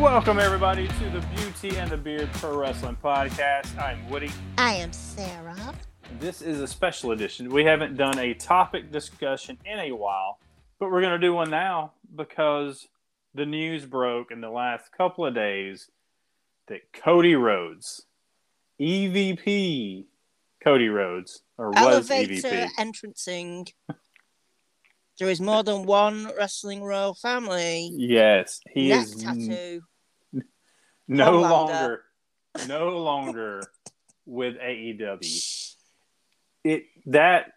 Welcome, everybody, to the Beauty and the Beard Pro Wrestling Podcast. I'm Woody. I am Sarah. This is a special edition. We haven't done a topic discussion in a while, but we're going to do one now because the news broke in the last couple of days that Cody Rhodes, EVP Cody Rhodes, or was Elevator EVP. entrancing. There is more than one wrestling royal family. Yes, he Neck is n- tattoo. no Homelander. longer, no longer with AEW. it that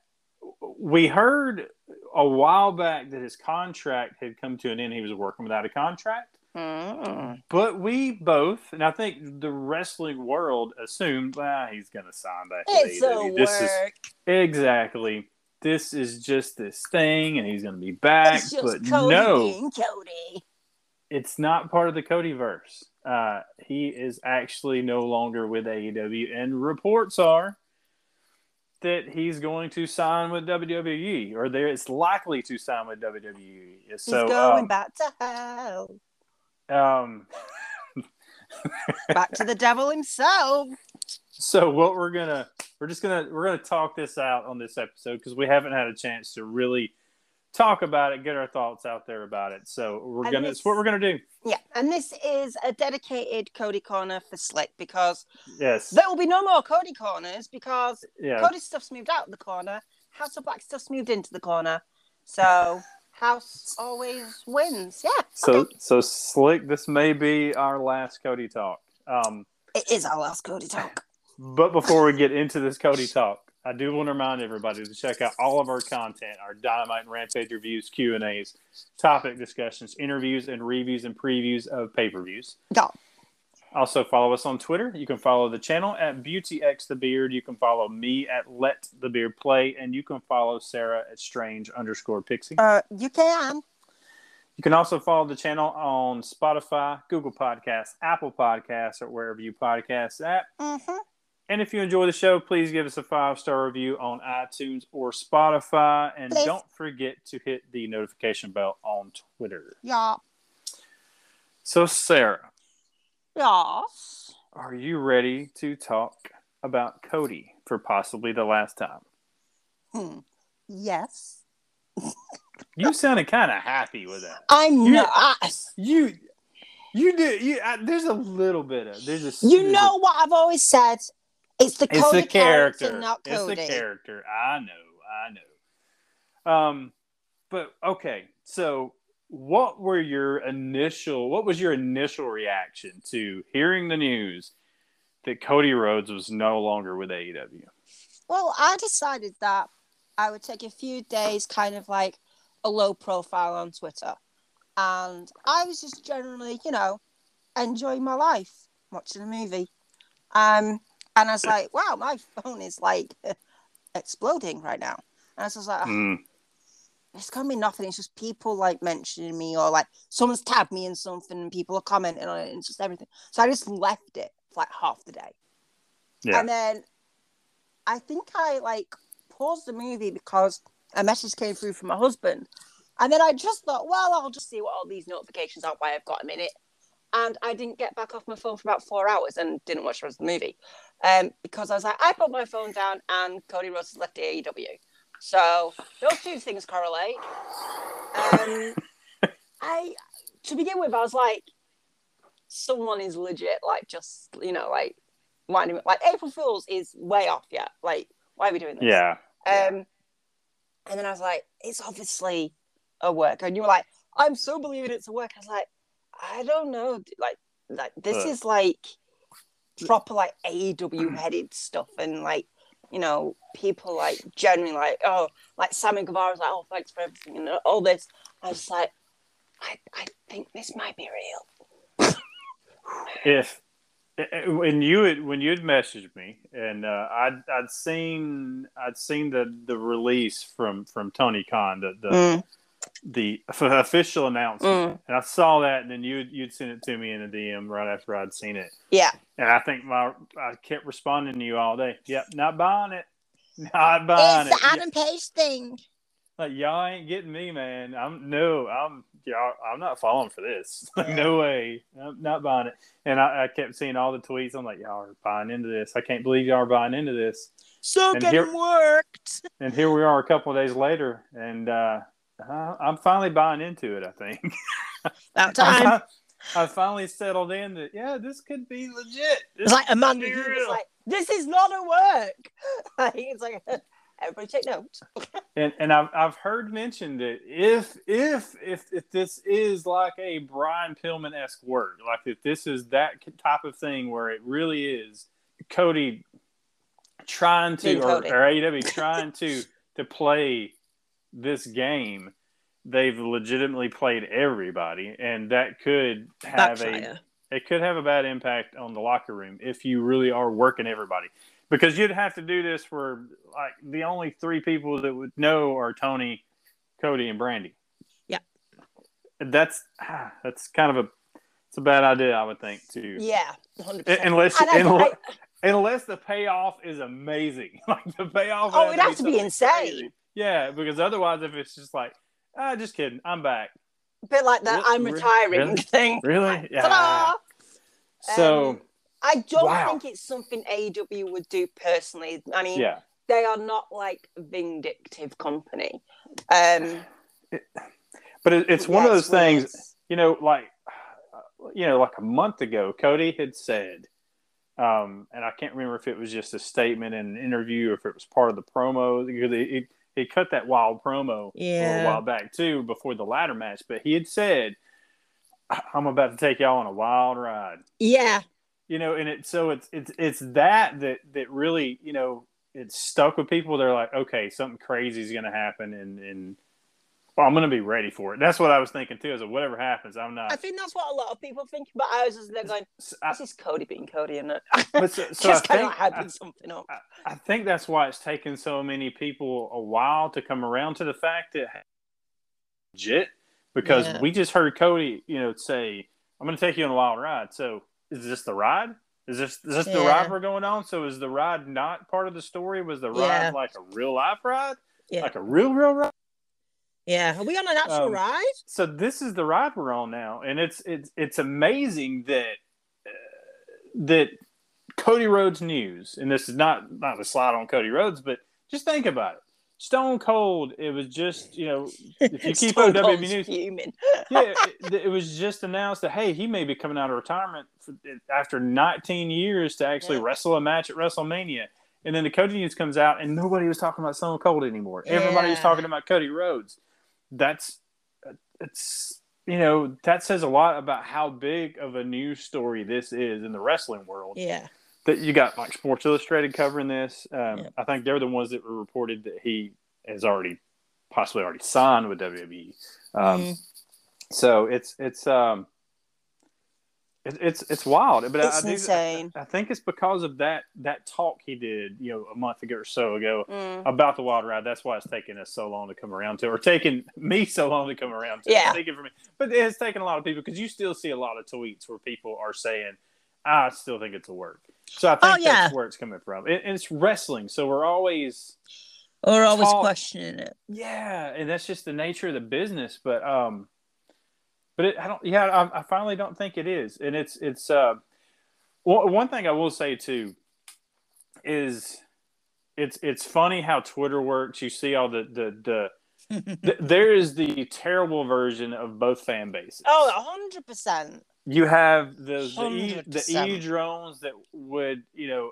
we heard a while back that his contract had come to an end. He was working without a contract, Mm. but we both, and I think the wrestling world assumed, ah, he's going to sign back. It's a. This is work. exactly. This is just this thing, and he's going to be back. But Cody no, Cody. it's not part of the Cody verse. Uh, he is actually no longer with AEW, and reports are that he's going to sign with WWE, or there it's likely to sign with WWE. He's So, going um, back to hell. um, Back to the devil himself. so what we're gonna we're just gonna we're gonna talk this out on this episode because we haven't had a chance to really talk about it, get our thoughts out there about it. So we're And gonna this- it's what we're gonna do. Yeah, and this is a dedicated Cody corner for Slick because Yes, there will be no more Cody corners because yeah. Cody stuff's moved out of the corner. House of Black stuff's moved into the corner. So House always wins. Yeah. So okay. so slick. This may be our last Cody talk. Um, it is our last Cody talk. but before we get into this Cody talk, I do want to remind everybody to check out all of our content: our Dynamite and Rampage reviews, Q and A's, topic discussions, interviews, and reviews and previews of pay per views. Yeah. Also, follow us on Twitter. You can follow the channel at BeautyX the Beard. You can follow me at Let the Beard Play, and you can follow Sarah at Strange underscore Pixie. Uh, you can. You can also follow the channel on Spotify, Google Podcasts, Apple Podcasts, or wherever you podcast at. Mm-hmm. And if you enjoy the show, please give us a five star review on iTunes or Spotify. And Please. don't forget to hit the notification bell on Twitter. Yeah. So, Sarah, Yes. are you ready to talk about Cody for possibly the last time? Hmm. Yes. You sounded kind of happy with that. I'm You- not. You, you did. You, I, there's a little bit of there's a You there's a- know what I've always said? It's the it's Cody the character. character, not it's Cody. the character. I know. I know. Um, but okay. So, what were your initial? What was your initial reaction to hearing the news that Cody Rhodes was no longer with AEW? Well, I decided that I would take a few days, kind of like a low profile on Twitter. And I was just generally, you know, enjoying my life, watching a movie. Um, and I was like, wow, my phone is like exploding right now. And I was like, Mm, it's gonna be nothing. It's just people like mentioning me or like someone's tagged me in something and people are commenting on it and it's just everything. So I just left it for like half the day. yeah. And then I think I like paused the movie because a message came through from my husband. And then I just thought, well, I'll just see what all these notifications are, why I've got a minute. And I didn't get back off my phone for about four hours and didn't watch the rest of the movie. Um, because I was like, I put my phone down and Cody Rhodes has left AEW. So those two things correlate. Um, I, to begin with, I was like, someone is legit, like, just, you know, like, winding like April Fools is way off yet. Like, why are we doing this? yeah. Um, and then I was like, it's obviously a work. And you were like, I'm so believing it's a work. I was like, I don't know. Like, like this is like proper like AEW headed stuff, and like you know people like generally like oh like Sammy Guevara was like oh thanks for everything and all this. I was like, I I think this might be real. if when you had when you had messaged me and uh, I'd I'd seen I'd seen the the release from from Tony Khan the the, Mm. The official announcement. Mm. and I saw that and then you you'd sent it to me in a DM right after I'd seen it. Yeah. and I think my I kept responding to you all day. Yep not buying it. Not buying It's it. The Adam Page thing. like y'all ain't getting me man. I'm no I'm y'all I'm not falling for this. Like no way. I'm not buying it. And I, I kept seeing all the tweets. I'm like y'all are buying into this. I can't believe y'all are buying into this. So And getting here- worked. and here we are a couple of days later. And uh, uh, I'm finally buying into it I think About time. I finally settled in that yeah this could be legit This It's like Amanda be like, this is not a work. Like, it's like, everybody take notes. and and I've I've heard mentioned that if if if if this is like a Brian Pillman esque work, like if this is that type of thing where it really is Cody trying to or, or AEW trying to to play this game, they've legitimately played everybody, and that could have a it could have a bad impact on the locker room if you really are working everybody because you'd have to do this for like the only three people that would know are tony cody and brandy Yeah. that's ah, that's kind of a it's a bad idea i would think too Yeah, 100%. unless unless, I- unless the payoff is amazing like the payoff Oh, it has to be something insane. crazy. Yeah because otherwise if it's just like ah just kidding i'm back A bit like that, I'm retiring really? thing. really yeah so Um, I don't Wow. think it's something AEW would do personally. I mean, yeah they are not like vindictive company. Um, but it, it's one of those things you know, like you know, like a month ago, Cody had said, um, and I can't remember if it was just a statement in an interview or if it was part of the promo because he, cut that wild promo a Yeah. little while back too before the ladder match. But he had said, "I'm about to take y'all on a wild ride," Yeah, you know, and it so it's it's it's that that that really you know it's stuck with people. They're like, okay, something crazy is going to happen, and and well, I'm going to be ready for it. That's what I was thinking too. Is that whatever happens, I'm not. I think that's what a lot of people think about ours. Is they're going, "This is Cody being Cody," and it but so, so I just kind of hyping something up. I think that's why it's taken so many people a while to come around to the fact that legit because Yeah. we just heard Cody, you know, say, "I'm going to take you on a wild ride." So is this the ride? Is this is this the ride we're going on? So is the ride not part of the story? Was the ride Yeah. like a real life ride, Yeah, like a real real ride? Yeah. Are we on an actual Um, ride? So this is the ride we're on now, and it's it's it's amazing that uh, that Cody Rhodes news, and this is not not a slide on Cody Rhodes, but just think about it. Stone Cold, it was just you know if you keep Cold's WWE news, fuming. yeah, it, it was just announced that hey, he may be coming out of retirement for, after 19 years to actually Yeah. wrestle a match at WrestleMania. And then the Cody news comes out, and nobody was talking about Stone Cold anymore. Everybody was talking about Cody Rhodes. That's it's you know that says a lot about how big of a news story this is in the wrestling world. Yeah, That you got like Sports Illustrated covering this. Um, Yeah. I think they're the ones that were reported that he has already possibly already signed with WWE. Um, Mm. so it's it's um it, it's it's wild, but I- it's I, do, insane. I think it's because of that that talk he did, you know, a month ago or so ago Mm. about the wild ride. That's why it's taken us so long to come around to, or taking me so long to come around to. Yeah. Take it from me, but it has taken a lot of people because you still see a lot of tweets where people are saying, "I still think it's a work." So I think Oh, yeah. that's where it's coming from. It, and it's wrestling, so we're always Or always talk- questioning it. yeah, and that's just the nature of the business. But um, but it, I don't. Yeah, I, I finally don't think it is, and it's it's uh, one one thing I will say too is it's it's funny how Twitter works. You see all the the the. th- there is the terrible version of both fan bases. oh, 100%. You have the the, e, the e drones that would you know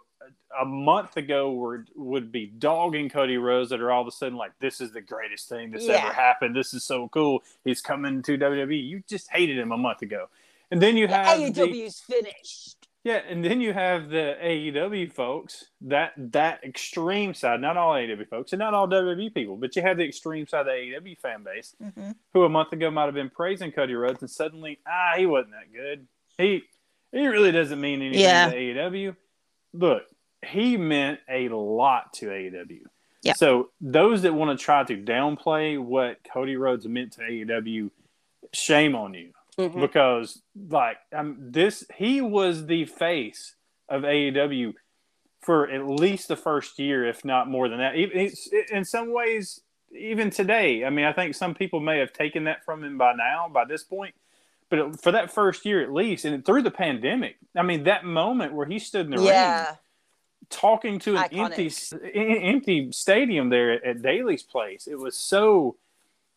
a, month ago were would be dogging Cody Rhodes that are all of a sudden like this is the greatest thing that's Yeah. ever happened. This is so cool. He's coming to WWE. You just hated him a month ago, and then you The have the, AEW's finished. Yeah, and then you have the AEW folks that that extreme side. Not all AEW folks and not all WWE people, but you have the extreme side of the AEW fan base Mhm. who a month ago might have been praising Cody Rhodes, and suddenly, ah, he wasn't that good. He It really doesn't mean anything Yeah. to AEW. Look, he meant a lot to AEW. Yeah. So those that want to try to downplay what Cody Rhodes meant to AEW, shame on you Mhm. because like um, this he was the face of AEW for at least the first year, if not more than that. It's, in some ways, even today. I mean, I think some people may have taken that from him by now, by this point. But it- for that first year at least, and through the pandemic, I mean, that moment where he stood in the ring talking to an Iconic. empty empty stadium there at, at Daily's place. It was so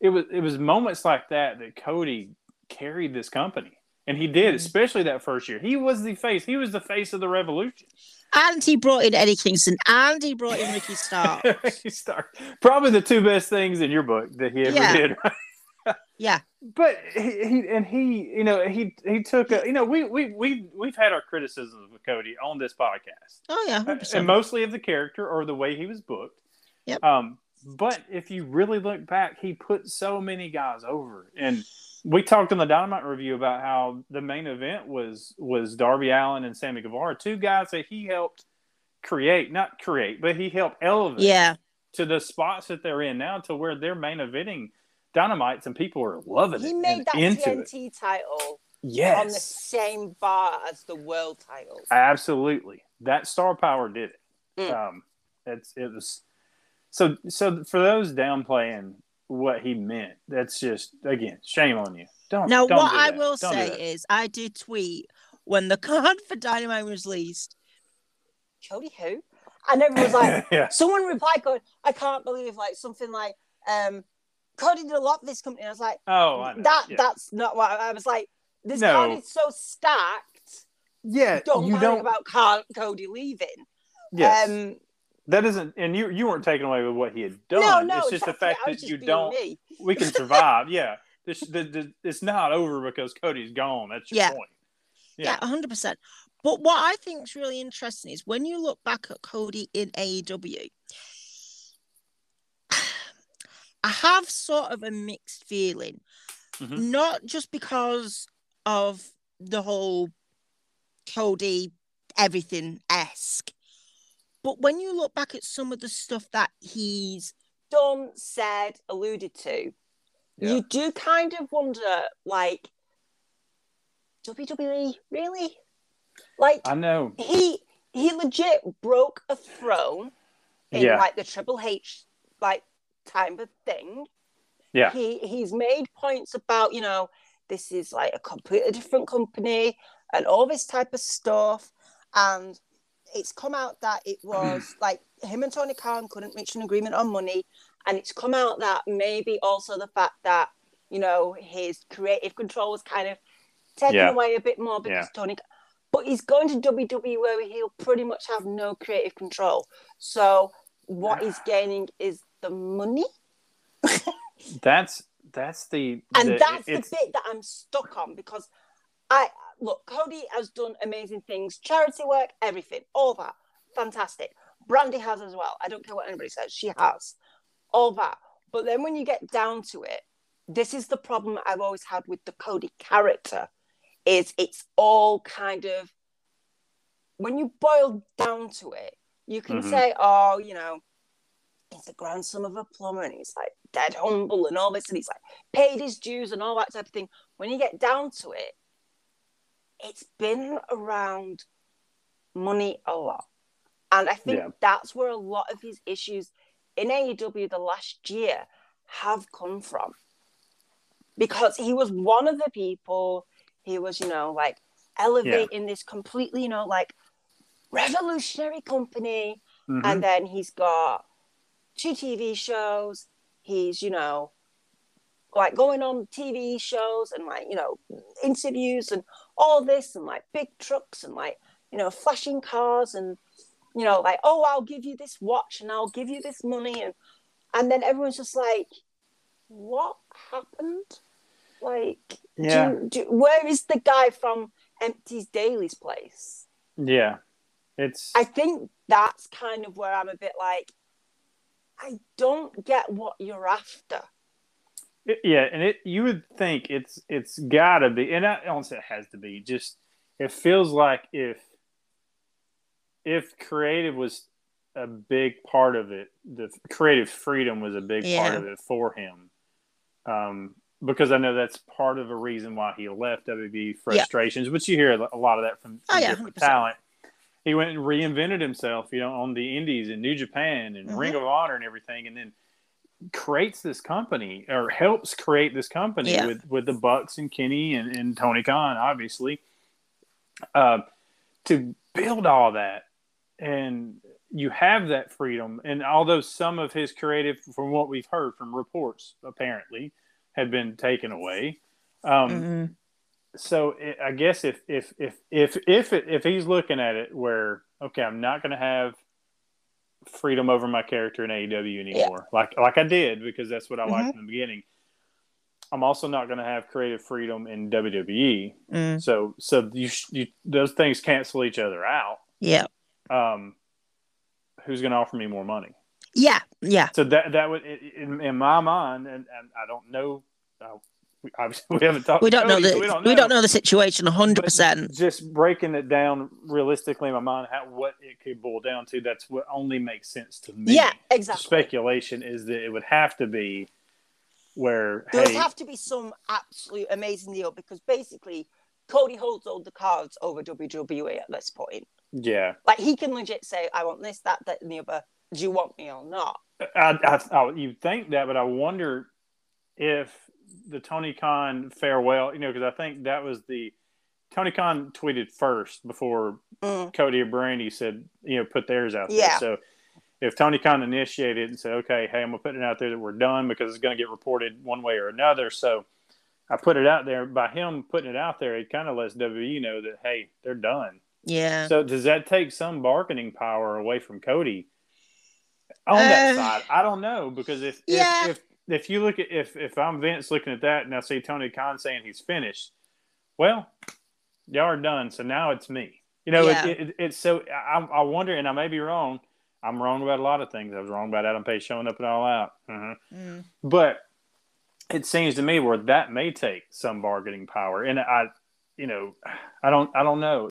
it was it was moments like that that Cody carried this company. And he did, Mhm. especially that first year. He was the face. He was the face of the revolution. And he brought in Eddie Kingston and he brought in Ricky Stark. He start- Probably the two best things in your book that he ever Yeah. did. Right? yeah. But he, he and he, you know, he he took a, you know, we we we we've had our criticisms of Cody on this podcast. Oh yeah, and 100%. mostly of the character or the way he was booked. Yep. Um, but if you really look back, he put so many guys over, and we talked in the Dynamite review about how the main event was was Darby Allin and Sammy Guevara, two guys that he helped create, not create, but he helped elevate yeah. to the spots that they're in now, to where they're main eventing Dynamites, and people are loving it. He made and that into it. TNT title Yes, on the same bar as the world title. Absolutely, that star power did it. Mm. Um, it's it was so so for those downplaying what he meant. That's just again shame on you. Don't Now, don't what do I will Don't say is, I did tweet when the card for Dynamite was released. Cody who? And everyone was like, yeah, someone replied, going, I can't believe like something like, um, Cody did a lot for this company. And I was like, oh that yeah. that's not what I was like. This No. card is so stacked. yeah Don't you panic don't about Car- Cody leaving. yes Um, that isn't and you you weren't taken away with what he had done. no, no, it's just the fact that you don't me. we can survive. yeah, this the, the, it's not over because Cody's gone. That's your Yeah. point. Yeah, hundred percent. But what I think is really interesting is when you look back at Cody in AEW, I have sort of a mixed feeling. Mhm. Not just because of the whole Cody everything esque, but when you look back at some of the stuff that he's done, said, alluded to, Yeah. you do kind of wonder, like, WWE, really? Like, I know. he he legit broke a throne in Yeah. like the Triple H like type of thing. Yeah. He he's made points about, you know, this is like a completely different company and all this type of stuff. And it's come out that it was like him and Tony Khan couldn't reach an agreement on money. And it's come out that maybe also the fact that, you know, his creative control was kind of taken Yeah. away a bit more because Yeah. Tony but he's going to WWE where he'll pretty much have no creative control. So what he's gaining is the money. That's that's the And the, that's the bit that I'm stuck on because I look, Cody has done amazing things, charity work, everything, all that. Fantastic. Brandy has as well. I don't care what anybody says, she has. All that. But then when you get down to it, this is the problem I've always had with the Cody character is it's all kind of when you boil down to it, you can Mhm. say, oh, you know, he's the grandson of a plumber and he's like dead humble and all this and he's like paid his dues and all that type of thing. When you get down to it, it's been around money a lot. And I think Yeah. that's where a lot of his issues in AEW the last year have come from. Because he was one of the people, he was, you know, like elevating this completely, you know, like revolutionary company Mhm. and then he's got two TV shows. He's, you know, like going on TV shows and like, you know, interviews and all this and like big trucks and like, you know, flashing cars and, you know, like, oh, I'll give you this watch and I'll give you this money. And, and then everyone's just like, what happened? Like, do yeah you- do, where is the guy from Empties Daily's place? yeah it's I think that's kind of where I'm a bit like, I don't get what you're after. It- yeah, and it you would think it's it's got to be, and I don't say it has to be. Just it feels like if if creative was a big part of it, the creative freedom was a big Yeah. part of it for him. Um, because I know that's part of the reason why he left WB frustrations, which you hear a lot of that from, from Oh, yeah, different 100%. talent. He went and reinvented himself, you know, on the Indies and New Japan and Mhm. Ring of Honor and everything, and then creates this company or helps create this company Yeah. with with the Bucks and Kenny and, and Tony Khan, obviously, uh, to build all that, and you have that freedom. And although some of his creative, from what we've heard from reports, apparently had been taken away. Um, Mhm. so it, I guess if if if if if it, if he's looking at it where okay, I'm not going to have freedom over my character in AEW anymore, like like I did because that's what I liked Mm-hmm. in the beginning. I'm also not going to have creative freedom in WWE. Mm. So so you, you those things cancel each other out. Yeah. Um, who's going to offer me more money? Yeah. Yeah. So that that would in, in my mind, and, and I don't know. Uh, we, obviously, we haven't talked. We don't know the so we don't know, the situation hundred percent. just breaking it down realistically in my mind, how what it could boil down to. That's what only makes sense to me. Yeah, exactly. Speculation is that it would have to be where There would hey, have to be some absolute amazing deal because basically Cody holds all the cards over WWE at this point. yeah, Like he can legit say, "I want this, that, that, and the other. Do you want me or not?" I, I, I you think that, but I wonder if the Tony Khan farewell, you know, because I think that was the Tony Khan tweeted first before Mm. Cody or Brandy said, you know, put theirs out there. So if Tony Khan initiated and said, okay, hey, I'm gonna put it out there that we're done because it's gonna get reported one way or another. So I put it out there. By him putting it out there, it kind of lets WWE know that hey, they're done. Yeah. So does that take some bargaining power away from Cody on that Uh, side? I don't know because if yeah. if, if if you look at if if I'm Vince looking at that and I see Tony Khan saying he's finished, well, y'all are done. So now it's me. You know, Yeah. it, it, it's so I, I wonder, and I may be wrong. I'm wrong about a lot of things. I was wrong about Adam Page showing up and all out. Mhm. Mm. But it seems to me where that may take some bargaining power, and I, you know, I don't I don't know.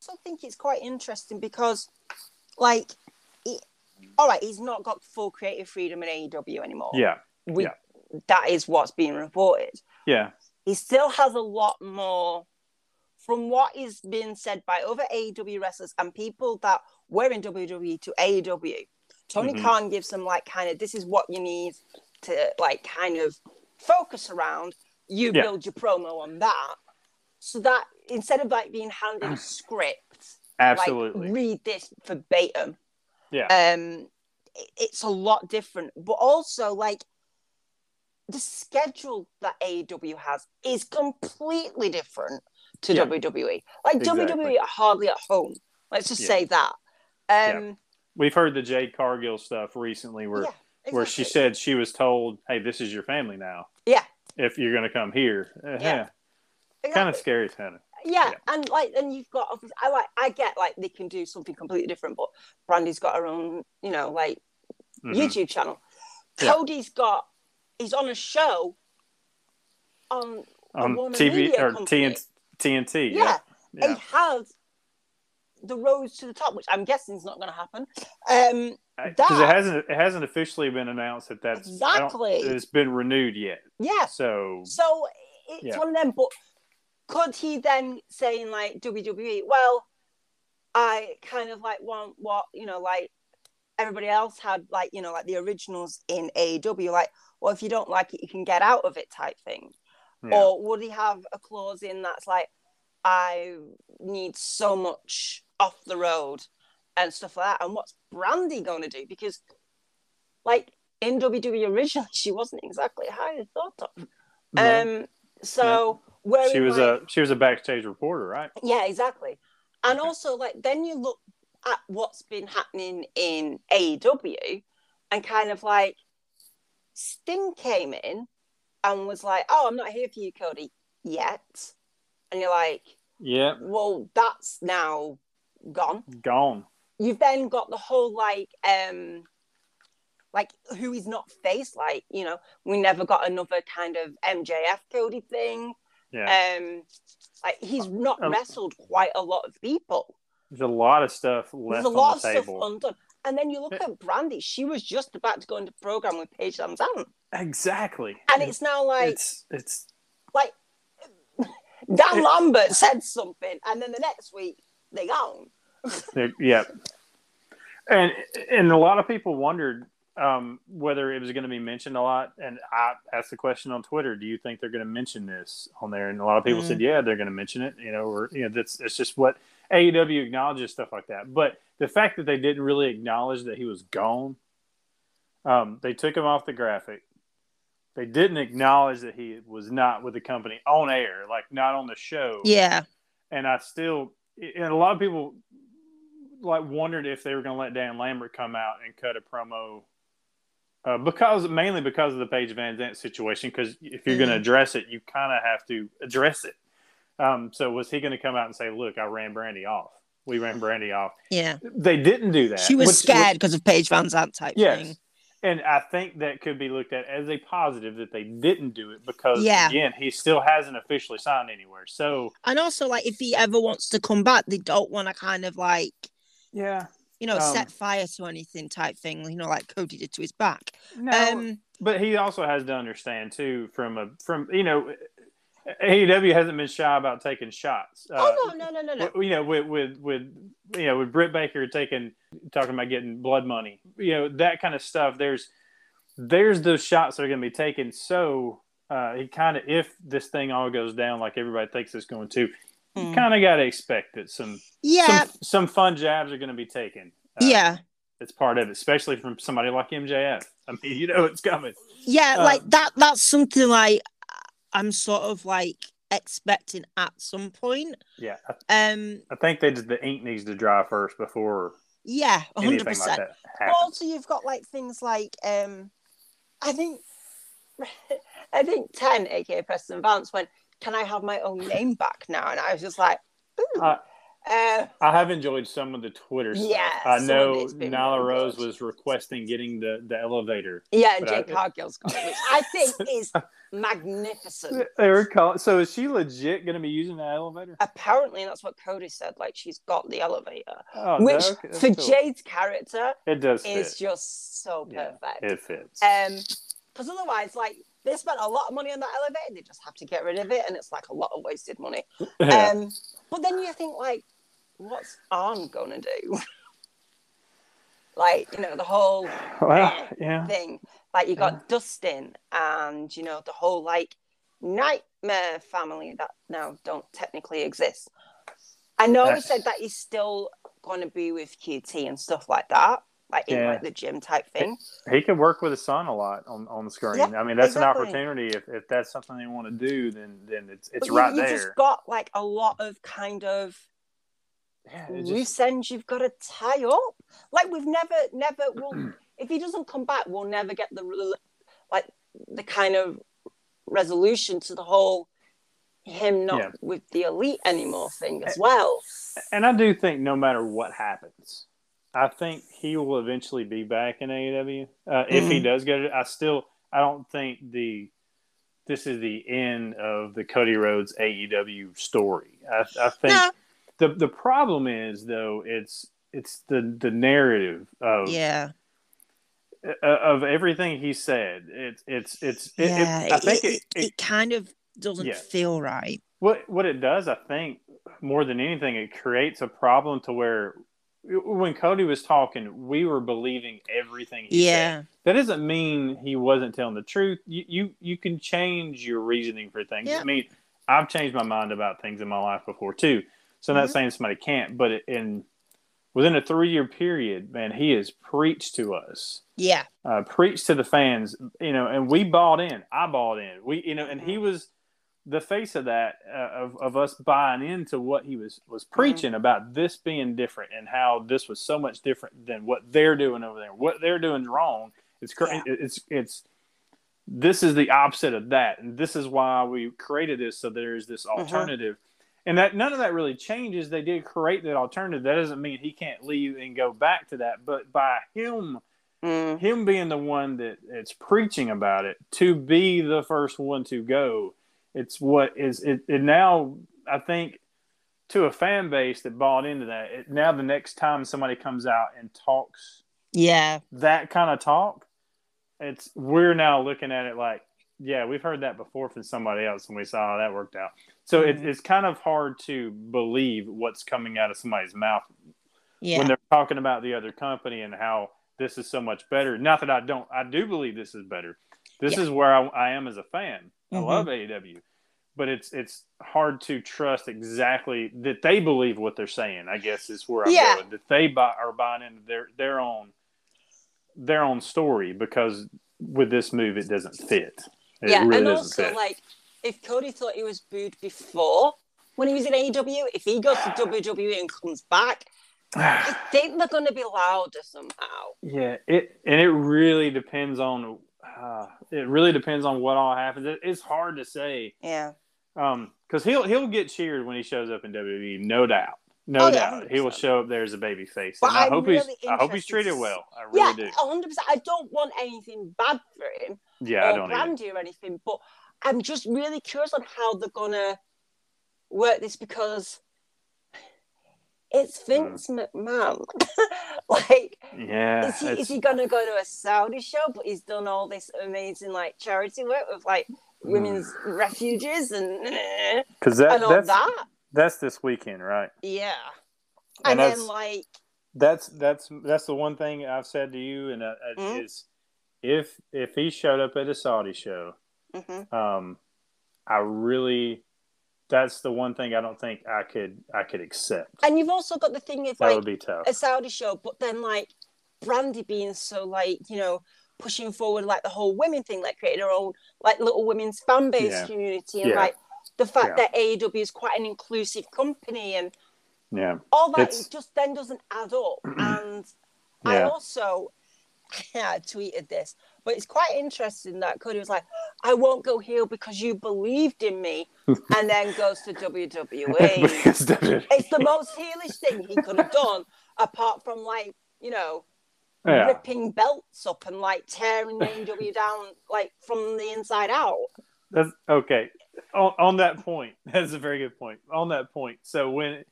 also think it's quite interesting because, like, he, all right, he's not got full creative freedom in AEW anymore. Yeah, we, yeah. that is what's being reported. yeah, He still has a lot more, from what is being said by other AEW wrestlers and people that were in WWE to AEW. Tony Mhm. Khan gives them like kind of this is what you need to like kind of focus around. You Yeah. build your promo on that, so that instead of like being handed a script, absolutely. like read this verbatim yeah, um it's a lot different but also like the schedule that AEW has is completely different to Yeah. WWE. Like Exactly. WWE are hardly at home. Let's just Yeah. say that. Um we've heard the Jade Cargill stuff recently, where yeah, where she said she was told, "Hey, this is your family now. Yeah. if you're going to come here." Uh, Yeah. yeah, Exactly. kind of scary, kind of. yeah, Yeah. and like then you've got I like I get like they can do something completely different, but Brandy's got her own, you know, like Mhm. YouTube channel. Yeah. Cody's got he's on a show on on TV or Company. TNT. TNT yeah, yeah, and has the Rhodes to the Top, which I'm guessing is not going to happen. Um, because it hasn't it hasn't officially been announced that that's Exactly. it's been renewed yet. yeah, So so it's Yeah. one of them. But could he then say in like WWE, well, I kind of like want what you know, like everybody else had, like you know, like the originals in AEW, like, well, if you don't like it, you can get out of it, type thing. yeah. Or would he have a clause in that's like, I need so much off the road and stuff like that? And what's Brandy going to do? Because, like, in WWE originally, she wasn't exactly highly thought of. No. Um, so, where she was a she was a backstage reporter, right? yeah, exactly. And Okay. also, like, then you look at what's been happening in AEW and kind of like Sting came in and was like, Oh, I'm not here for you, Cody, yet. And you're like, Yeah, Well, that's now gone. gone. You've then got the whole like, um, like who is not faced, like, you know, we never got another kind of MJF Cody thing. Yeah. Um, like he's not Oh. wrestled quite a lot of people. There's a lot of stuff left There's a lot of the stuff undone. And then you look at Brandy; she was just about to go into program with Paige VanZant, exactly. and it's now like it's it's like Dan Lambert said something, and then the next week they gone. Yeah, and and a lot of people wondered um, whether it was going to be mentioned a lot. And I asked the question on Twitter: Do you think they're going to mention this on there? And a lot of people Mm. said, Yeah, they're going to mention it. You know, or you know, that's it's just what AEW acknowledges stuff like that. But the fact that they didn't really acknowledge that he was gone, um, they took him off the graphic. They didn't acknowledge that he was not with the company on air, like not on the show Yeah, and I still and a lot of people like wondered if they were going to let Dan Lambert come out and cut a promo uh, because mainly because of the Paige VanZant situation. Because if you're going to address it, you kind of have to address it. Um, so was he going to come out and say, "Look, I ran Brandy off. We ran Brandy off." yeah. They didn't do that. She was which- scared because of Paige VanZant type Yes. thing. And I think that could be looked at as a positive that they didn't do it because, Yeah. again, he still hasn't officially signed anywhere. So, And also, like, if he ever wants to come back, they don't want to kind of like, yeah. you know, Um, set fire to anything type thing, you know, like Cody did to his back. No, Um, but he also has to understand too from a from you know AEW hasn't been shy about taking shots. Uh, oh no, no, no, no, no. You know, with with with you know with Britt Baker taking talking about getting blood money, you know that kind of stuff. There's there's those shots that are going to be taken. So uh, he kind of if this thing all goes down like everybody thinks it's going to, you Mm. kind of got to expect that some Yeah, some some fun jabs are going to be taken. Uh, yeah, it's part of it, especially from somebody like MJF. I mean, you know it's coming. yeah. uh, like that. That's something like I'm sort of like expecting at some point. Yeah, I Um, I think they just, the ink needs to dry first before yeah, hundred anything like percent. that But happens. also, you've got like things like um, I think, I think Ten, aka Preston Vance, went, "Can I have my own name back now?" And I was just like, Ooh. Uh, Uh, I have enjoyed some of the Twitter stuff. Yeah, I know it's been Nyla really Rose was requesting getting the, the elevator. yeah, and But I- Jade Cargill's got it, which I think is magnificent. They were calling, so is she legit going to be using the elevator? Apparently, that's what Cody said. Like she's got the elevator, Oh, which okay, for cool. Jade's character it does is fit. just so Yeah, perfect. it fits. Um, because otherwise, like they spent a lot of money on that elevator, they just have to get rid of it, and it's like a lot of wasted money. yeah. Um, but then you think like, what's Arn gonna do? like you know the whole well, yeah. thing. Like you got Dustin, and you know the whole like nightmare family that now don't technically exist. I know he said that he's still going to be with QT and stuff like that, like in like the gym type thing. He could work with his son a lot on, on the screen. Yeah, I mean, that's exactly. an opportunity. If, if that's something they want to do, then then it's it's you- right you, there. just got like a lot of kind of yeah, just- loose ends you've got to tie up. Like we've never, never. Will if he doesn't come back, we'll never get the like the kind of resolution to the whole him not Yeah. with the elite anymore thing as well. and I do think no matter what happens, I think he will eventually be back in AEW. Uh, if he Mhm. does get it, I still I don't think the this is the end of the Cody Rhodes AEW story. I, I think No. the the problem is though it's it's the the narrative of Yeah, uh, of everything he said. It's it's it's it, it- yeah. I think it, it, it, it, it kind of doesn't Yeah. feel right. what what it does, I think, more than anything, it creates a problem to where when Cody was talking, we were believing everything he said. Yeah, That doesn't mean he wasn't telling the truth. You you you can change your reasoning for things. Yeah. I mean, I've changed my mind about things in my life before too. So I'm not Mhm. saying somebody can't, but in within a three year period, man, he has preached to us yeah, uh, preached to the fans, you know, and we bought in. I bought in. We, you know, and he was the face of that uh, of, of us buying into what he was was preaching about this being different and how this was so much different than what they're doing over there. What they're doing is wrong. It's cra- Yeah. it's it's this is the opposite of that, and this is why we created this so there's this alternative. And that none of that really changes. They did create that alternative. That doesn't mean he can't leave and go back to that. But by him Mm. him being the one that it's preaching about it to be the first one to go It's what is it, it now. I think to a fan base that bought into that. It, now the next time somebody comes out and talks Yeah. that kind of talk, it's we're now looking at it like, yeah, we've heard that before from somebody else, and we saw how that worked out. So it, Mhm. it's kind of hard to believe what's coming out of somebody's mouth Yeah. when they're talking about the other company and how this is so much better. Not that I don't, I do believe this is better. This Yeah. is where I, I am as a fan. I Mhm. love AEW, but it's it's hard to trust exactly that they believe what they're saying. I guess is where I'm Yeah. going. That they buy, are buying into their their own their own story because with this move it doesn't fit. It yeah, really and also fit. like if Cody thought he was booed before when he was in AEW, if he goes to WWE and comes back, I think they're going to be louder somehow. Yeah, it and it really depends on uh, it really depends on what all happens. It, it's hard to say Yeah, um because he'll he'll get cheered when he shows up in WWE, no doubt, no Oh, yeah, doubt. He will show up there as a baby face, But and I hope really he's I hope he's treated well. I yeah, really do. hundred percent. I don't want anything bad for him Yeah, I don't either. Or anything, but I'm just really curious on how they're gonna work this because it's Vince McMahon. like, Yeah, is he it's- is he gonna go to a Saudi show? But he's done all this amazing like charity work with like women's refuges and because that and that's that. that's this weekend, right? Yeah, And and, then like That's that's that's the one thing I've said to you, and uh, uh, Mhm. is if if he showed up at a Saudi show, mhm. um, I really that's the one thing I don't think I could I could accept. and you've also got the thing of that like would be tough. a Saudi show, but then like Brandy being so like you know pushing forward like the whole women thing, like creating her own like little women's fan base Yeah. community, and Yeah. like the fact Yeah. that AEW is quite an inclusive company and Yeah, all that It's- just then doesn't add up. and I also yeah, I tweeted this, but it's quite interesting that Cody was like, "I won't go heel because you believed in me," and then goes to WWE. WWE it's the most heelish thing he could have done, apart from like you know yeah, ripping belts up and like tearing AEW down like from the inside out. that's okay. On, on that point, that's a very good point. On that point, so when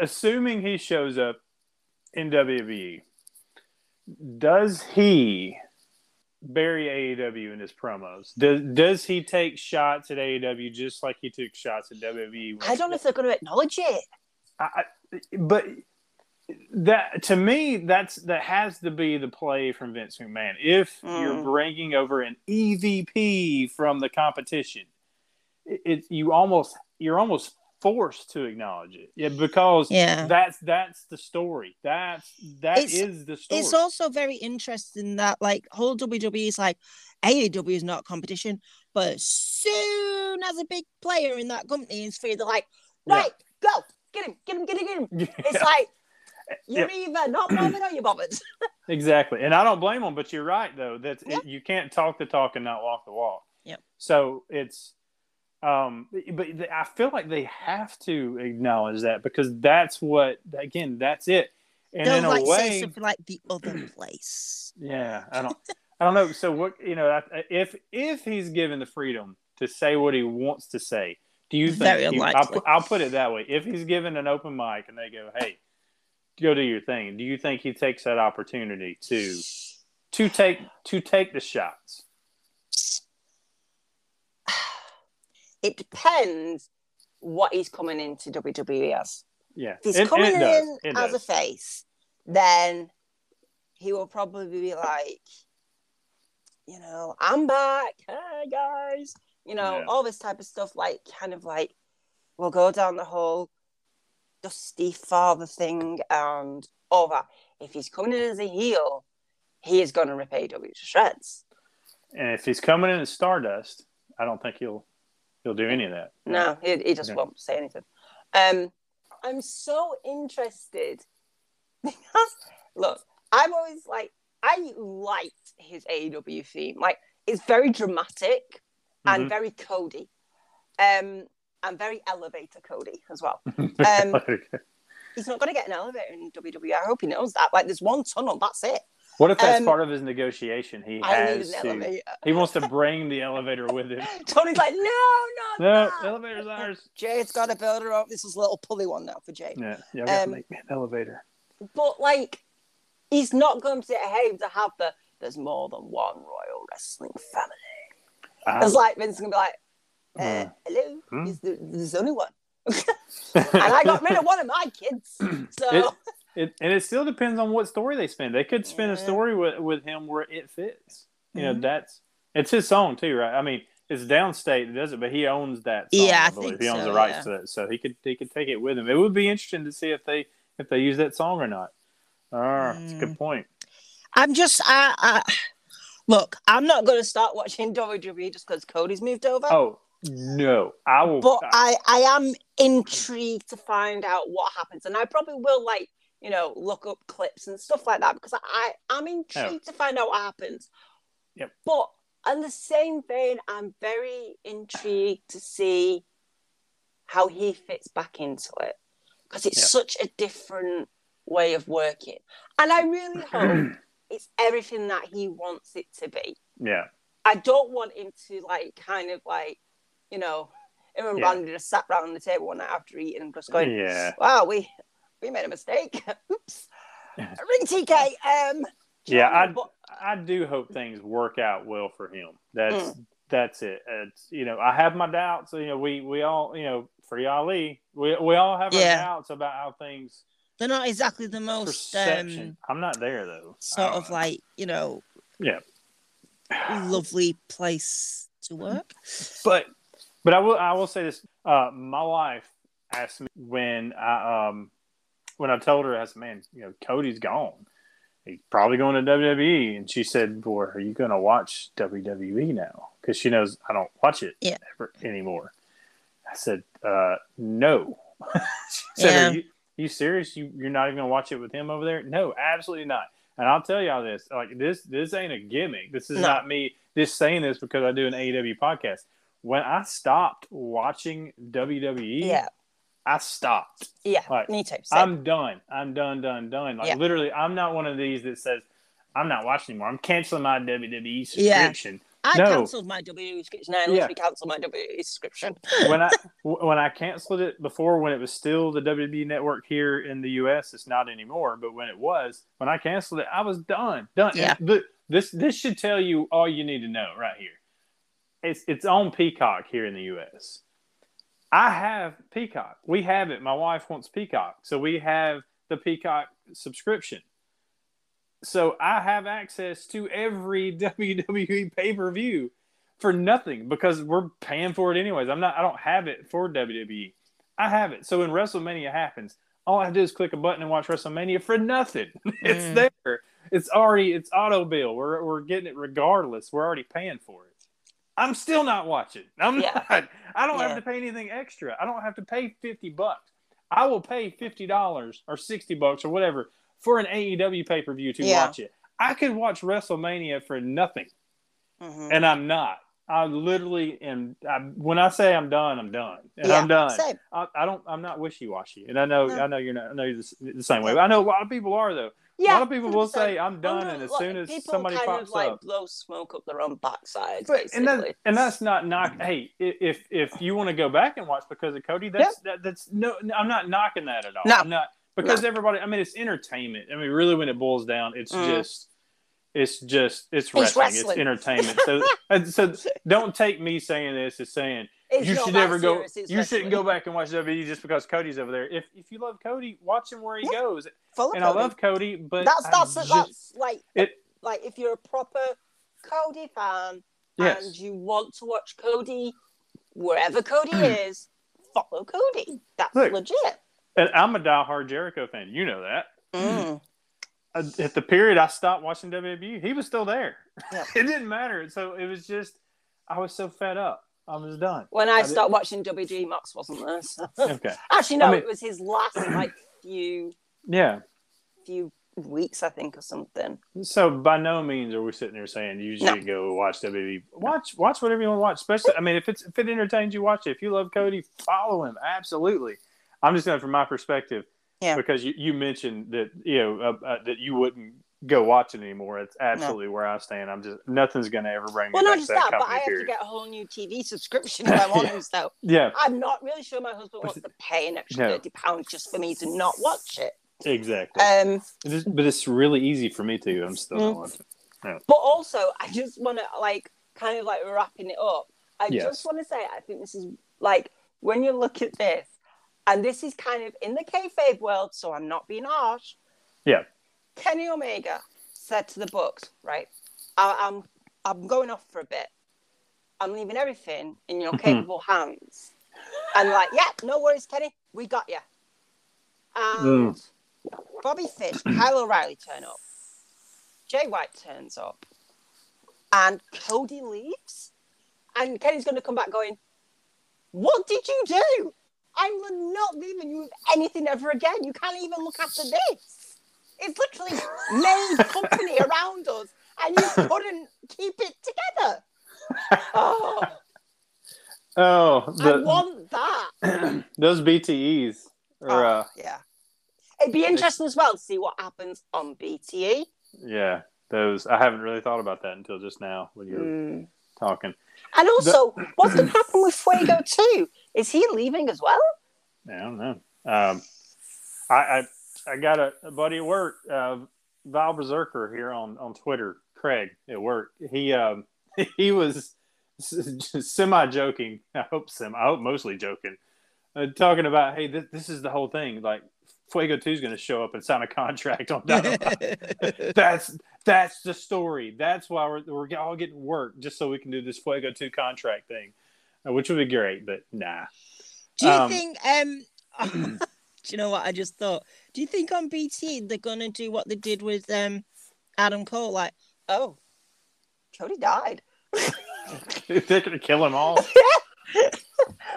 assuming he shows up in WWE, does he bury AEW in his promos? Does does he take shots at AEW just like he took shots at WWE? I don't know if they're going to acknowledge it. I- but that to me that's that has to be the play from Vince McMahon. If you're Mm. bringing over an EVP from the competition, it, it you almost you're almost forced to acknowledge it. Yeah, because Yeah. that's that's the story. That's that It's- is the story. It's also very interesting that like whole WWE is like AEW is not competition, but as soon as a big player in that company is free, they're like, Yeah. right, go, get him, get him, get him, get him. It's like you're either not bothered or you're bothered. exactly, and I don't blame them. But you're right though that Yeah. you can't talk the talk and not walk the walk. Yep. So it's, um, but th- I feel like they have to acknowledge that because that's what again that's it. And They'll in a like say way, something like the other place. yeah, I don't, I don't know. So what you know, if if he's given the freedom to say what he wants to say, do you think? Very he- I'll, I'll put it that way. If he's given an open mic and they go, "Hey, go do your thing," do you think he takes that opportunity to to take to take the shots? It depends what he's coming into WWE as. Yeah, If he's It- coming it does. in as a face, then he will probably be like, you know, I'm back. Hey guys. You know, Yeah. all this type of stuff, like kind of like we'll go down the whole dusty father thing and all that. If he's coming in as a heel, he is gonna rip AW to shreds. And if he's coming in as Stardust, I don't think he'll he'll do any of that. No, he, he just Okay. won't say anything. Um, I'm so interested because look, I'm always like I liked his AEW theme. Like it's very dramatic and Mhm. very Cody, um, and very elevator Cody as well. Um, He's not going to get an elevator in WWE. I hope he knows that. Like there's one tunnel, that's it. What if that's Um, part of his negotiation? He I has an to. elevator. He wants to bring the elevator with him. Tony's like, no, no, No, that. elevator's ours. Jay's got to build her up. This is a little pulley one now for Jay. Yeah, yeah. Um, make me an elevator. But like, he's not going to behave to have the. There's more than one royal wrestling family. I- It's like Vince gonna be like, uh, Hmm. hello, Hmm. Is there, there's only one, and I got rid of one of my kids. So It- It, and it still depends on what story they spin. They could spin a story with, with him where it fits. You know, Mhm. that's it's his song too, right? I mean, it's Downstait that does it, but he owns that. Song, Yeah, I believe. think he owns so, the rights yeah. to it, so he could he could take it with him. It would be interesting to see if they if they use that song or not. Ah, that's a Mm. good point. I'm just, I, I look, I'm not going to start watching WWE just because Cody's moved over. Oh no, I will. but I, I am intrigued to find out what happens, and I probably will like you know look up clips and stuff like that because I I'm oh. intrigued to find out what happens. Yep. But in the same vein, I'm very intrigued to see how he fits back into it because it's Yeah. such a different way of working, and I really hope it's everything that he wants it to be. yeah, I don't want him to like kind of like, you know, him and Yeah. Randy just sat around the table one night after eating and just going, yeah, "Wow, we we made a mistake. Oops, ring TK." Um, yeah. I but, I do hope things work out well for him. That's Mm. that's it. It's you know I have my doubts. You know we we all you know free Ali. We we all have Yeah. our doubts about how things they're not exactly the most perception. um, I'm not there though. Sort of know. like you know, Yeah. lovely place to work. but but I will I will say this. Uh, my wife asked me when I um when I told her I said, "Man, you know Cody's gone. He's probably going to WWE." And she said, "Boy, are you going to watch WWE now?" Because she knows I don't watch it Yeah. ever anymore. I said, uh, "No." she said, Yeah. "Are you you serious? You you're not even going to watch it with him over there?" No, absolutely not. And I'll tell y'all this: like this, this ain't a gimmick. This is No. not me just saying this because I do an AEW podcast. When I stopped watching WWE, Yeah, I stopped. yeah, Right. me too. Same. I'm done. I'm done, done, done. Like Yeah. literally, I'm not one of these that says I'm not watching anymore. I'm canceling my WWE Yeah. subscription. I no. cancelled my WWE subscription. I literally cancelled my WWE subscription. when I when I canceled it before, when it was still the WWE network here in the U.S., it's not anymore. But when it was, when I canceled it, I was done, done. Yeah. Th- this this should tell you all you need to know right here. It's it's on Peacock here in the U.S. I have Peacock. We have it. My wife wants Peacock, so we have the Peacock subscription. So I have access to every WWE pay per view for nothing because we're paying for it anyways. I'm not. I don't have it for WWE. I have it. So when WrestleMania happens, all I have to do is click a button and watch WrestleMania for nothing. it's Mm. there. It's already. It's auto bill. We're we're getting it regardless. We're already paying for it. I'm still not watching. I'm Yeah. not. I don't Yeah. have to pay anything extra. I don't have to pay fifty bucks. I will pay fifty dollars or sixty bucks or whatever for an AEW pay per view to Yeah. watch it. I could watch WrestleMania for nothing Mhm. and I'm not. I literally am. I, when I say I'm done, I'm done, and Yeah, I'm done. Same. I, I don't. I'm not wishy washy, and I know. No. I know you're not. I know you're the, the same way. But I know a lot of people are though. Yeah, a lot of people will 100%. say I'm done, Well, and as like, soon as somebody pops like up, blow smoke up their own backside, but, and that, and that's not knock. Hey, if if you want to go back and watch because of Cody, that's that, that's no. I'm not knocking that at all. No. I'm not because everybody. I mean, it's entertainment. I mean, really, when it boils down, it's Mm. just. It's just it's It's wrestling. It's, entertainment. So, and so don't take me saying this as saying you should never go. You shouldn't go back and watch WWE just because Cody's over there. If if you love Cody, watch him where he Yeah. goes. And I love Cody, but that's that's just- that's like it- like if you're a proper Cody fan Yes. and you want to watch Cody wherever Cody is, follow Cody. That's Look. legit. And I'm a diehard Jericho fan. You know that. Mm. At the period I stopped watching WWE, he was still there. Yeah. it didn't matter. So it was just, I was so fed up. I was done. When I did- started watching WG, Mox wasn't there. So. Okay. Actually, no, I mean- it was his last like few Yeah. few weeks, I think, or something. So by no means are we sitting there saying you should go watch WWE. Watch watch whatever you want to watch. Especially, I mean, if it's if it entertains you, watch it. If you love Cody, follow him. Absolutely. I'm just saying from my perspective, Yeah. Because you, you mentioned that you know uh, uh, that you wouldn't go watch it anymore. It's absolutely where I stand. I'm just nothing's gonna ever bring me Well, back not to just that that, but. I have to get a whole new TV subscription if I want Yeah. to. So Yeah, I'm not really sure my husband wants to pay an extra No. thirty pounds just for me to not watch it. exactly. Um, It is- but it's really easy for me to. I'm still not Mm. watching. but also, I just want to like kind of like wrapping it up. I Yes. just want to say, I think this is like when you look at this, and this is kind of in the kayfabe world, so I'm not being harsh. Yeah. Kenny Omega said to the Bucks, right? I, I'm I'm going off for a bit. I'm leaving everything in your mm-hmm. capable hands. And like, yeah, no worries, Kenny, we got you. And mm. Bobby Fish, Kyle O'Reilly turn up. Jay White turns up. And Cody leaves. And Kenny's going to come back going, What did you do? I'm not leaving you with anything ever again. You can't even look after this. It's literally made company around us, and you couldn't keep it together. Oh, Oh, I want that. those BTEs are Oh, uh, yeah. It'd be interesting as well to see what happens on. BTE. yeah. Those I haven't really thought about that until just now when you're Mm. talking. And also, what's going to happen with Fuego too? Is he leaving as well? I don't know. Um, I, I I got a, a buddy at work, uh, Val Berserker here on, on Twitter, Craig at work. He um, he was semi joking. I hope some. I hope mostly joking. Uh, talking about hey, this, this is the whole thing. Like Fuego Two is going to show up and sign a contract on Dynamite. that's that's the story. That's why we're we're all getting work just so we can do this Fuego Two contract thing, uh, which would be great. But nah. Do you Um, think? Um, you know what I just thought? Do you think on BTE they're gonna do what they did with um Adam Cole? Like, Oh, Cody died. They're to kill them all.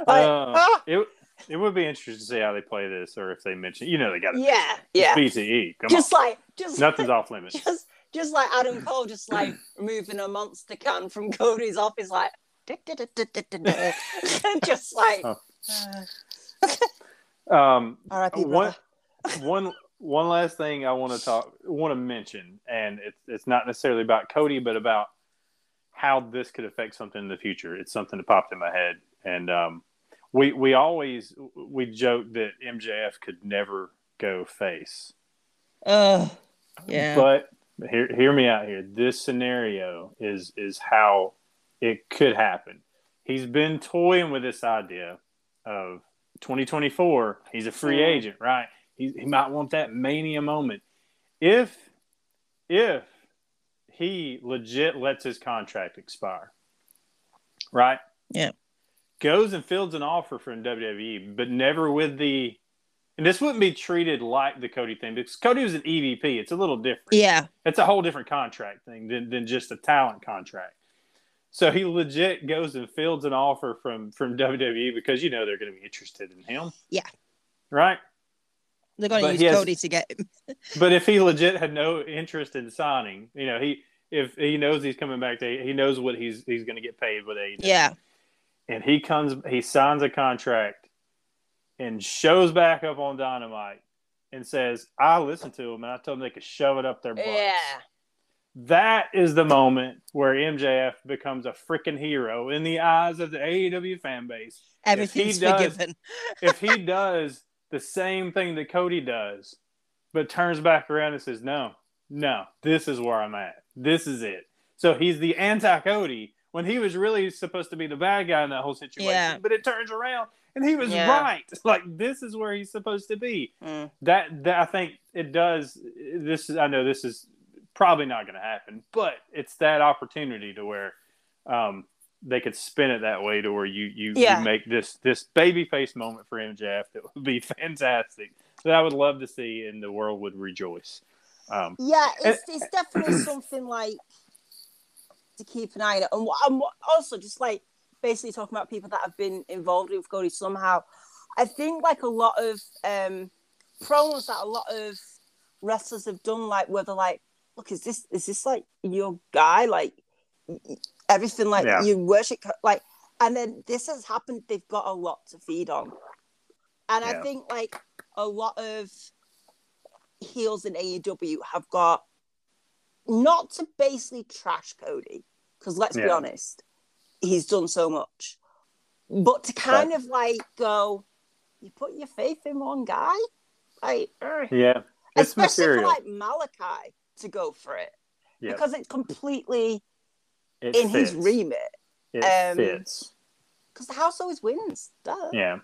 Like, Uh, ah, it it would be interesting to see how they play this, or if they mention. You know, they got yeah, yeah. BTE. Come on. Just on, like, just nothing's off limits. just just like Adam Cole, just like removing a monster can from Cody's office, like just like Oh. uh, Um, R.I.P. one one one last thing I want to talk, want to mention, and it's it's not necessarily about Cody, but about how this could affect something in the future. It's something that popped in my head, and um, we we always we joke that MJF could never go face. oh, yeah, But hear hear me out here. This scenario is is how it could happen. He's been toying with this idea of 2024. He's a free agent, right? He he might want that mania moment. If if he legit lets his contract expire, right? Yeah. Goes and fields an offer from WWE, but never with the and this wouldn't be treated like the Cody thing because Cody was an EVP. It's a little different. yeah, It's a whole different contract thing than, than just a talent contract. So he legit goes and fields an offer from from WWE because you know they're going to be interested in him. Yeah. Right. they're gonna use he has- Cody to get him. But if he legit had no interest in signing, you know, he if he knows he's coming back to he knows what he's he's going to get paid with AEW. Yeah, And he comes he signs a contract and shows back up on Dynamite and says, "I listened to him and I told them they could shove it up their butts." Yeah. That is the moment where MJF becomes a freaking hero in the eyes of the AEW fan base. everything's does- forgiven. If he does the same thing that Cody does, but turns back around and says, No, no, this is where I'm at. This is it. So he's the anti Cody when he was really supposed to be the bad guy in that whole situation. Yeah. But it turns around and he was Yeah. right. Like this is where he's supposed to be Mm. that, that I think it does. This is I know this is probably not going to happen, but it's that opportunity to where um, they could spin it that way to where you you, Yeah. you make this this baby face moment for MJF that would be fantastic that I would love to see and the world would rejoice. Um, Yeah, it's, it's definitely something like to keep an eye on. And, and also, just like basically talking about people that have been involved with Cody somehow, I think like a lot of um, promos that a lot of wrestlers have done, like whether like, "Look, is this is this like your guy? Like everything, like Yeah. you worship, like." And then this has happened. They've got a lot to feed on, and Yeah. I think like a lot of heels in AEW have got not to basically trash Cody, because let's be honest, he's done so much, but to kind of like go, you put your faith in one guy, like. Yeah, it's especially material. for like Malakai to go for it yeah, because it's completely it in fits. his remit. It um, fits. Because the house always wins. Duh. Yeah.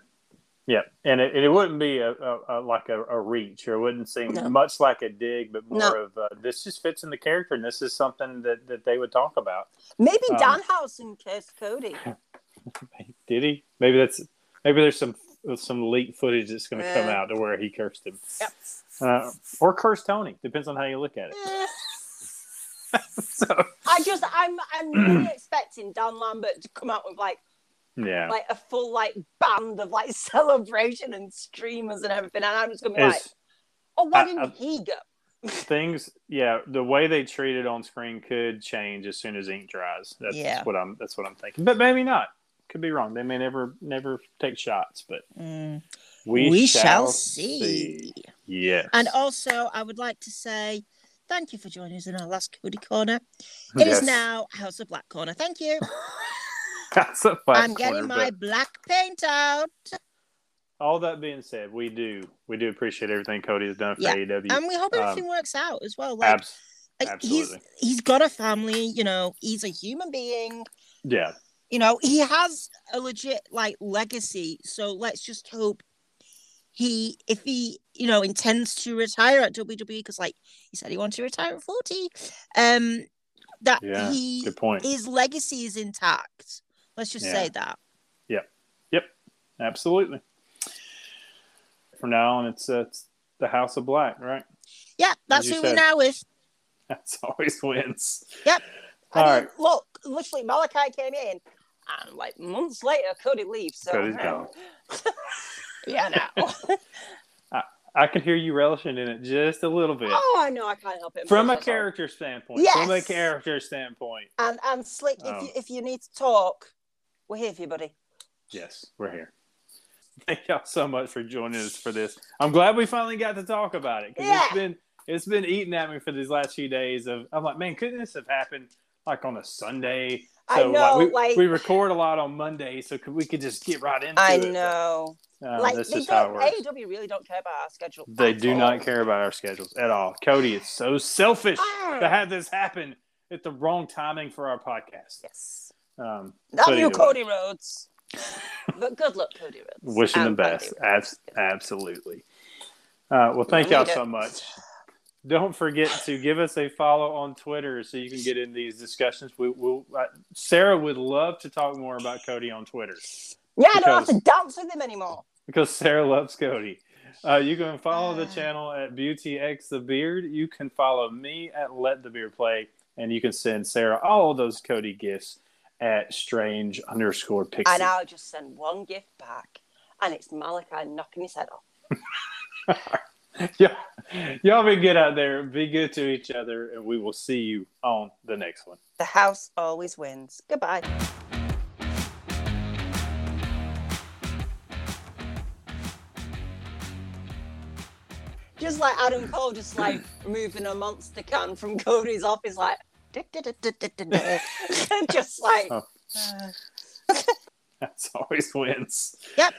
Yeah, and it, it wouldn't be a, a, a like a, a reach, or it wouldn't seem No. much like a dig, but more No. of uh, this just fits in the character, and this is something that, that they would talk about. Maybe Um, Danhausen cursed Cody. Did he? Maybe that's maybe there's some some leaked footage that's going to come out to where he cursed him, Yep. Uh, or curse Tony. Depends on how you look at it. So I just, I'm, I'm really expecting Dan Lambert to come out with like, yeah, like a full like band of like celebration and streamers and everything, and I'm just gonna be like, oh, why I- didn't I- he go? things yeah the way they treat it on screen could change as soon as ink dries that's Yeah. what i'm that's what i'm thinking but maybe not could be wrong they may never never take shots but Mm. we, We shall, shall see. see. Yes And also, I would like to say thank you for joining us in our last Cody Corner. It is Yes. now House of Black Corner. Thank you. That's a flat I'm getting corner, my but black paint out. all that being said we do we do appreciate everything cody has done for Yeah. aew And we hope Um, everything works out as well. Like, Abs- like, he's he's got a family, you know, he's a human being. yeah You know, he has a legit like legacy. So let's just hope he if he, you know, intends to retire at WWE because like he said he wanted to retire at 40. Um that Yeah, he good point his legacy is intact. Let's just Yeah. say that. Yep yep absolutely from now on it's, uh, it's the house of black right Yeah, that's who we're now with. that's always wins Yep. I all mean, right look, literally, Malakai came in, and like months later, Cody leaves. So Cody's gone. yeah, now. I can hear you relishing in it just a little bit. oh, I know, I can't help it. From a all. character standpoint. From a character standpoint. And and slick, if Oh. you if you need to talk, we're here for you, buddy. Yes, we're here. Thank y'all so much for joining us for this. I'm glad we finally got to talk about it because it's been it's been eating at me for these last few days. Of I'm like, man, couldn't this have happened like on a Sunday? I know, we, like- we record a lot on Monday, so could, we could just get right into I it. I know. Uh, like that's they just how it don't. works. AEW really don't care about our schedule. They do all. not care about our schedules at all. Cody is so selfish Ah. to have this happen at the wrong timing for our podcast. Yes. Um, Not you, way, Cody Rhodes. but good luck, Cody Rhodes. Wishing And best. Randy Abs- absolutely. Uh, well, thank y'all so much. Don't forget to give us a follow on Twitter so you can get in these discussions. We will. Uh, Sarah would love to talk more about Cody on Twitter Yeah, I don't have to dance with him anymore. because Sarah loves Cody. Uh, you can follow the channel at Beauty X the Beard. You can follow me at Let the Beard Play, and you can send Sarah all those Cody gifts at Strange underscore Pixie. And I'll just send one gift back, and it's Malakai knocking his head off. yeah, y'all be good out there. Be good to each other, and we will see you on the next one. The house always wins. Goodbye. Just like Adam Cole, just like removing a monster can from Cody's office, like just like Oh. That's always wins. Yep.